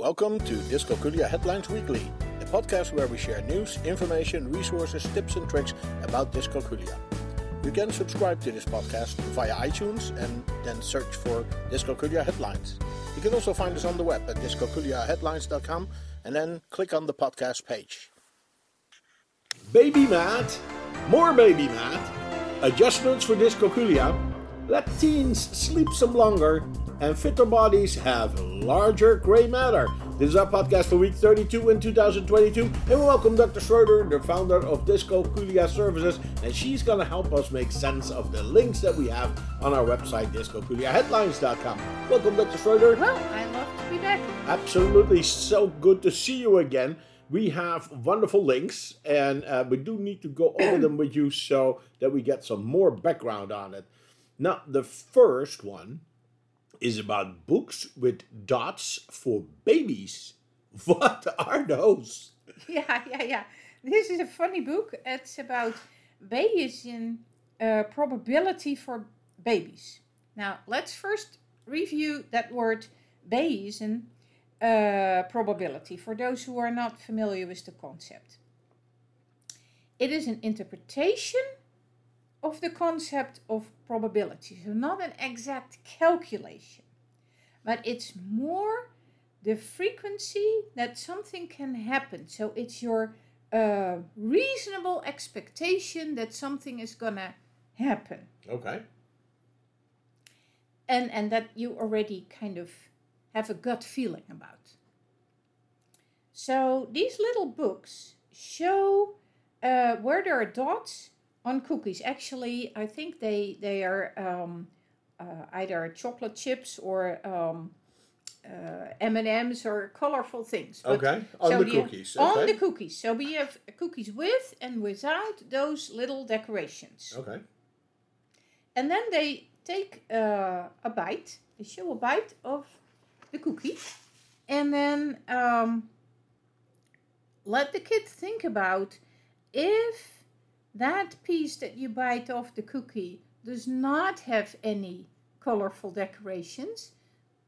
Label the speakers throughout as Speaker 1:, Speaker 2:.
Speaker 1: Welcome to Dyscalculia Headlines Weekly, a podcast where we share news, information, resources, tips, and tricks about dyscalculia. You can subscribe to this podcast via iTunes and then search for Dyscalculia Headlines. You can also find us on the web at dyscalculiaheadlines.com and then click on the podcast page. Baby Mat, more Baby Mat, adjustments for dyscalculia, let teens sleep some longer, and fitter bodies have larger gray matter. This is our podcast for week 32 in 2022, and we welcome Dr. Schroeder, the founder of Disco Dyscalculia Services, and she's going to help us make sense of the links that we have on our website, dyscalculiaheadlines.com. Welcome, Dr. Schroeder.
Speaker 2: Well, I love to be back.
Speaker 1: Absolutely, so good to see you again. We have wonderful links, and uh, we do need to go over them with you so that we get some more background on it. Now, the first one is about books with dots for babies. What are those?
Speaker 2: Yeah, yeah, yeah. This is a funny book. It's about Bayesian uh, probability for babies. Now, let's first review that word Bayesian uh, probability for those who are not familiar with the concept. It is an interpretation of the concept of probability. So, not an exact calculation, but it's more the frequency that something can happen. So, it's your uh, reasonable expectation that something is going to happen.
Speaker 1: Okay.
Speaker 2: And, and that you already kind of have a gut feeling about. So, these little books show uh, where there are dots on cookies. Actually, I think they they are um, uh, either chocolate chips or um, uh, M and M's or colorful things.
Speaker 1: But okay, on so the cookies.
Speaker 2: Okay. On the cookies. So we have cookies with and without those little decorations.
Speaker 1: Okay.
Speaker 2: And then they take uh, a bite. They show a bite of the cookie, and then um, let the kid think about if that piece that you bite off the cookie does not have any colorful decorations,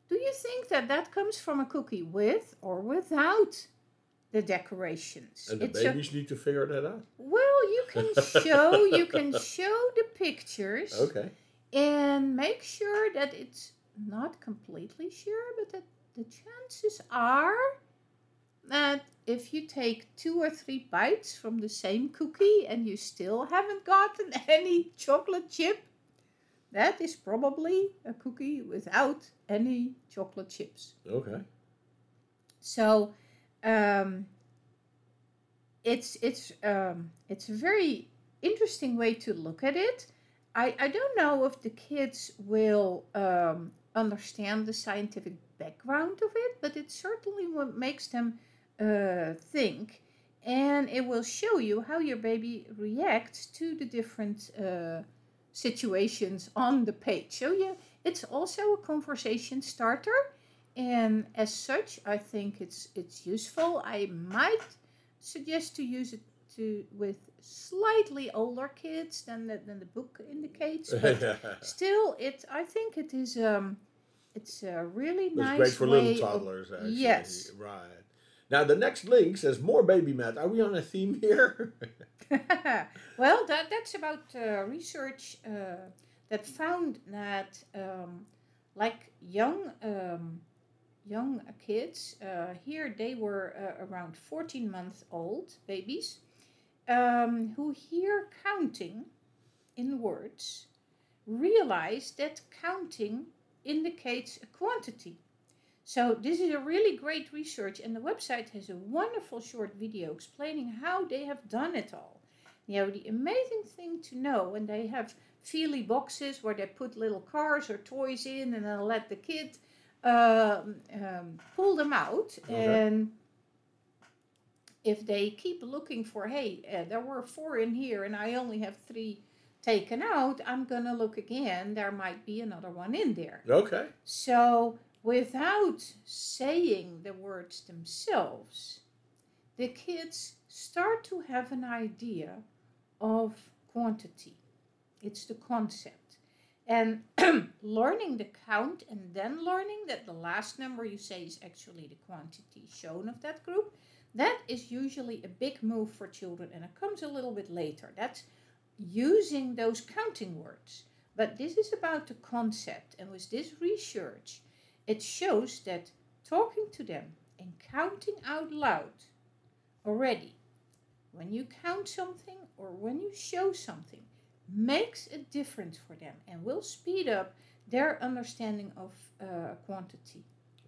Speaker 2: do you think that that comes from a cookie with or without the decorations?
Speaker 1: And the it's babies a, need to figure that out.
Speaker 2: Well, you can show you can show the pictures.
Speaker 1: Okay.
Speaker 2: And make sure that it's not completely sure, but that the chances are that if you take two or three bites from the same cookie and you still haven't gotten any chocolate chip, that is probably a cookie without any chocolate chips.
Speaker 1: Okay.
Speaker 2: So, um, it's it's um, it's a very interesting way to look at it. I, I don't know if the kids will um, understand the scientific background of it, but it certainly what makes them uh, think and it will show you how your baby reacts to the different uh, situations on the page. So yeah, it's also a conversation starter, and as such, I think it's it's useful. I might suggest to use it to with slightly older kids than the, than the book indicates, but still, it I think it is um it's a really
Speaker 1: it's
Speaker 2: nice.
Speaker 1: Great for little toddlers. Actually.
Speaker 2: Yes,
Speaker 1: right. Now the next link says more baby math. Are we on a theme here?
Speaker 2: well, that that's about uh, research uh, that found that um, like young um, young kids uh, here they were uh, around 14 months old babies um, who hear counting in words realize that counting indicates a quantity so this is a really great research and the website has a wonderful short video explaining how they have done it all. You know, the amazing thing to know when they have feely boxes where they put little cars or toys in and then let the kid um, um, pull them out okay. and if they keep looking for, hey, uh, there were four in here and I only have three taken out, I'm going to look again. There might be another one in there.
Speaker 1: Okay.
Speaker 2: So without saying the words themselves, the kids start to have an idea of quantity. It's the concept. And learning the count and then learning that the last number you say is actually the quantity shown of that group, that is usually a big move for children and it comes a little bit later. That's using those counting words. But this is about the concept, and with this research, it shows that talking to them and counting out loud already, when you count something or when you show something, makes a difference for them and will speed up their understanding of uh, quantity.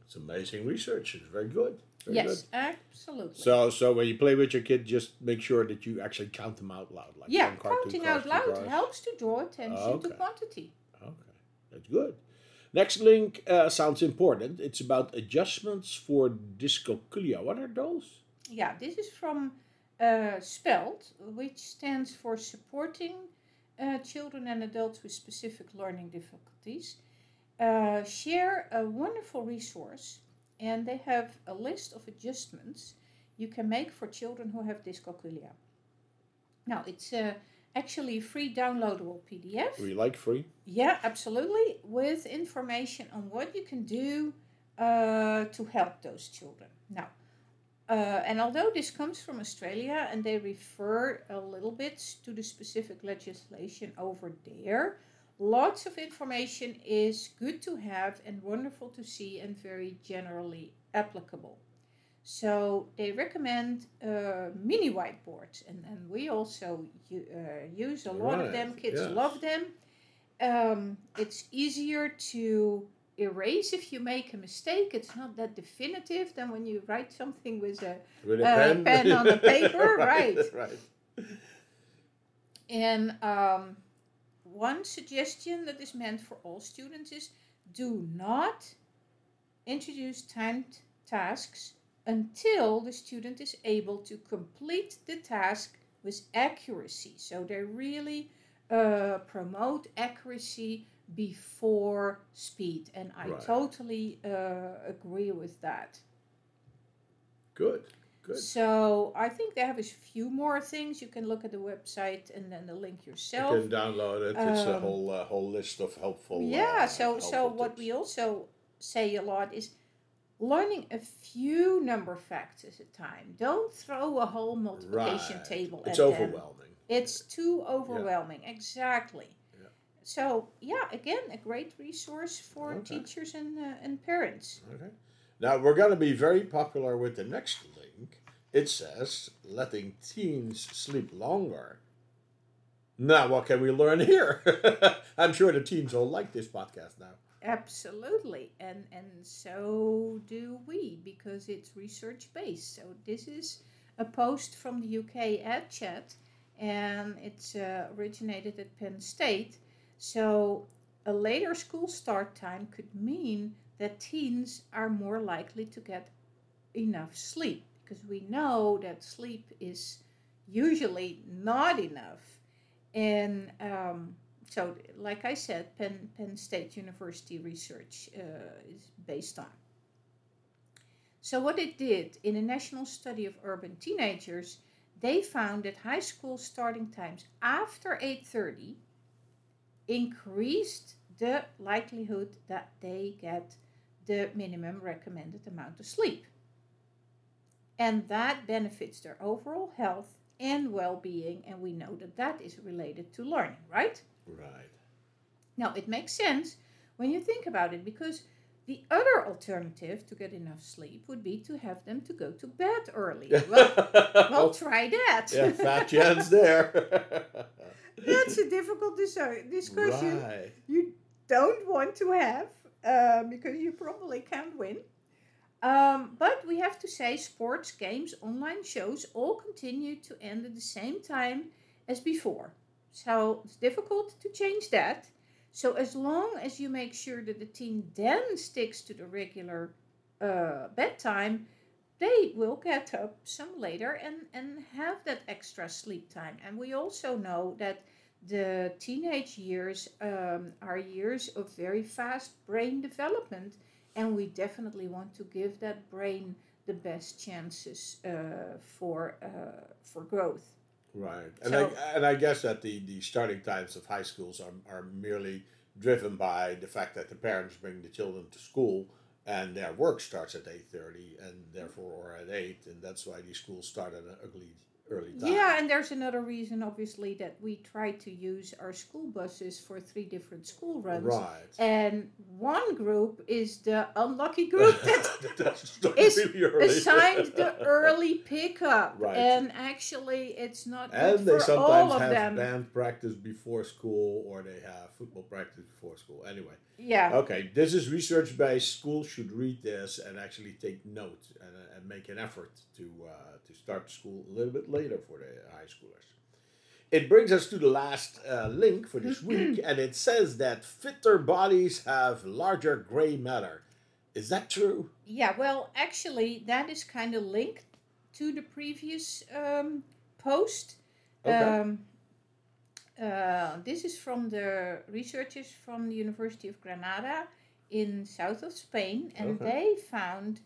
Speaker 1: It's amazing research. It's very good. Very
Speaker 2: yes,
Speaker 1: good.
Speaker 2: absolutely.
Speaker 1: So, so when you play with your kid, just make sure that you actually count them out loud. Like
Speaker 2: yeah, counting
Speaker 1: cars,
Speaker 2: out loud
Speaker 1: cars.
Speaker 2: helps to draw attention to quantity.
Speaker 1: Okay, that's good. Next link uh, sounds important. It's about adjustments for dyscalculia. What are those?
Speaker 2: Yeah, this is from uh, SPELD, which stands for Supporting uh, Children and Adults with Specific Learning Difficulties. Uh, share a wonderful resource, and they have a list of adjustments you can make for children who have dyscalculia. Now, it's uh, actually free downloadable PDF.
Speaker 1: We like free.
Speaker 2: Yeah, absolutely. With information on what you can do uh, to help those children. Now, uh, and although this comes from Australia and they refer a little bit to the specific legislation over there, lots of information is good to have and wonderful to see and very generally applicable. So they recommend uh, mini whiteboards, and, and we also u- uh, use a lot of them. Kids
Speaker 1: yes.
Speaker 2: love them. Um, it's easier to erase if you make a mistake. It's not that definitive than when you write something with a.
Speaker 1: With a
Speaker 2: Uh,
Speaker 1: pen.
Speaker 2: pen on the paper, right.
Speaker 1: Right.
Speaker 2: And um, one suggestion that is meant for all students is do not introduce timed tasks until the student is able to complete the task with accuracy. So they really uh, promote accuracy before speed, and I
Speaker 1: Right.
Speaker 2: totally uh, agree with that.
Speaker 1: Good. Good.
Speaker 2: So I think they have a few more things. You can look at the website and then the link yourself.
Speaker 1: You can download it. It's a
Speaker 2: Um,
Speaker 1: whole uh, whole list of helpful.
Speaker 2: yeah.
Speaker 1: uh,
Speaker 2: So so
Speaker 1: helpful
Speaker 2: what we also say a lot is learning a few number facts at a time. Don't throw a whole multiplication
Speaker 1: Right.
Speaker 2: table
Speaker 1: It's
Speaker 2: at them.
Speaker 1: overwhelming.
Speaker 2: It's too overwhelming. Exactly.
Speaker 1: Yeah.
Speaker 2: So yeah, again, a great resource for
Speaker 1: Okay.
Speaker 2: teachers and uh, and parents.
Speaker 1: Okay. Now we're going to be very popular with the next link. It says letting teens sleep longer. Now, what can we learn here? I'm sure the teens will like this podcast now.
Speaker 2: Absolutely, and and so do we because it's research based. So this is a post from the UKEdChat, and it's uh, originated at Penn State. So a later school start time could mean that teens are more likely to get enough sleep because we know that sleep is usually not enough, and um, so, like I said, Penn, Penn State University research uh, is based on. So, what it did in a national study of urban teenagers, they found that high school starting times after 8:30 increased the likelihood that they get the minimum recommended amount of sleep. And that benefits their overall health and well-being, and we know that that is related to learning, right?
Speaker 1: Right.
Speaker 2: Now, it makes sense when you think about it because the other alternative to get enough sleep would be to have them to go to bed early. Well, well try that.
Speaker 1: yeah, fat chance there.
Speaker 2: That's a difficult dis- discussion
Speaker 1: Right.
Speaker 2: you don't want to have uh, because you probably can't win. Um, but we have to say, sports, games, online shows all continue to end at the same time as before. So it's difficult to change that. So as long as you make sure that the teen then sticks to the regular uh, bedtime, they will get up some later and, and have that extra sleep time. And we also know that the teenage years um, are years of very fast brain development, and we definitely want to give that brain the best chances uh, for uh, for growth.
Speaker 1: Right, and
Speaker 2: So-
Speaker 1: I and I guess that the, the starting times of high schools are, are merely driven by the fact that the parents bring the children to school and their work starts at 8.30 and therefore or at 8 and that's why these schools start at an ugly early time.
Speaker 2: Yeah, and there's another reason, obviously, that we try to use our school buses for three different school runs.
Speaker 1: Right.
Speaker 2: And one group is the unlucky group
Speaker 1: That's really
Speaker 2: assigned the early pickup.
Speaker 1: Right.
Speaker 2: And actually, it's not good
Speaker 1: and they
Speaker 2: for all
Speaker 1: sometimes
Speaker 2: of
Speaker 1: have
Speaker 2: them.
Speaker 1: band practice before school or they have football practice before school. Anyway.
Speaker 2: Yeah.
Speaker 1: Okay, this is research based. School should read this and actually take note and, and make an effort to uh, to start school a little bit later for the high schoolers. It brings us to the last uh, link for this week, and it says that fitter bodies have larger gray matter. Is that true?
Speaker 2: Yeah, well, actually, that is kind of linked to the previous um, post.
Speaker 1: Okay.
Speaker 2: Um, uh, this is from the researchers from the University of Granada in south of Spain, and
Speaker 1: Okay.
Speaker 2: they found,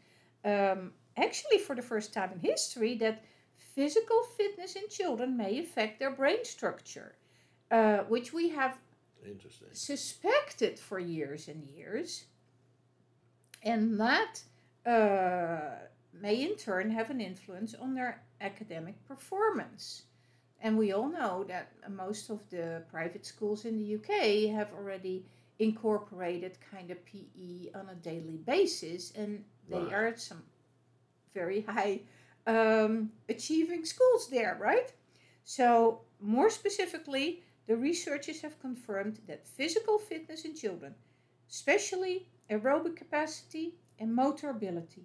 Speaker 2: um, actually for the first time in history, that physical fitness in children may affect their brain structure, uh, which we have suspected for years and years. And that uh, may in turn have an influence on their academic performance. And we all know that most of the private schools in the UK have already incorporated kind of PE on a daily basis, and they
Speaker 1: Right.
Speaker 2: are some very high um, achieving schools there, right? So, more specifically, the researchers have confirmed that physical fitness in children, especially aerobic capacity and motor ability,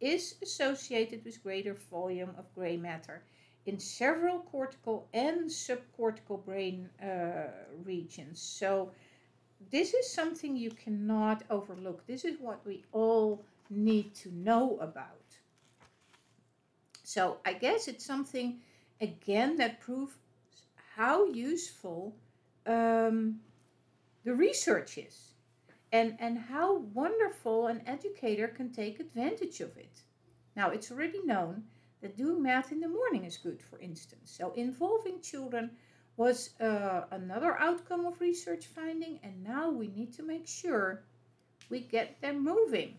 Speaker 2: is associated with greater volume of gray matter in several cortical and subcortical brain uh, regions. So, this is something you cannot overlook. This is what we all need to know about. So, I guess it's something again that proves how useful um, the research is and, and how wonderful an educator can take advantage of it. Now, it's already known that doing math in the morning is good, for instance. So, involving children was uh, another outcome of research finding, and now we need to make sure we get them moving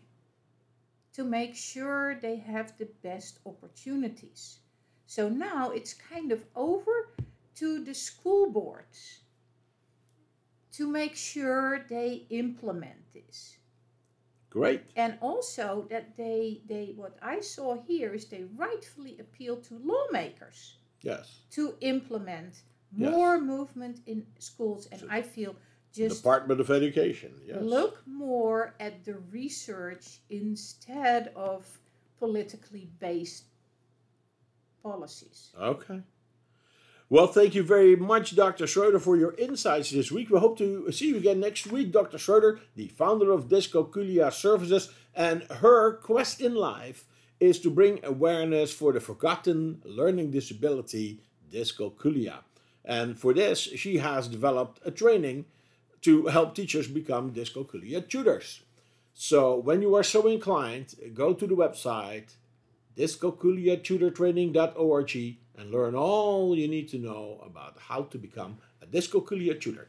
Speaker 2: to make sure they have the best opportunities. So now it's kind of over to the school boards to make sure they implement this.
Speaker 1: Great.
Speaker 2: And also that they they what I saw here is they rightfully appeal to lawmakers
Speaker 1: Yes.
Speaker 2: to implement
Speaker 1: Yes.
Speaker 2: more movement in schools and
Speaker 1: So-
Speaker 2: I feel just
Speaker 1: Department of Education. Yes.
Speaker 2: look more at the research instead of politically based policies.
Speaker 1: Okay. Well, thank you very much, Dr. Schroeder, for your insights this week. We hope to see you again next week. Dr. Schroeder, the founder of Dyscalculia Services, and her quest in life is to bring awareness for the forgotten learning disability, dyscalculia. And for this, she has developed a training to help teachers become dyscalculia tutors. So when you are so inclined, go to the website dyscalculiatutortraining.org and learn all you need to know about how to become a dyscalculia tutor.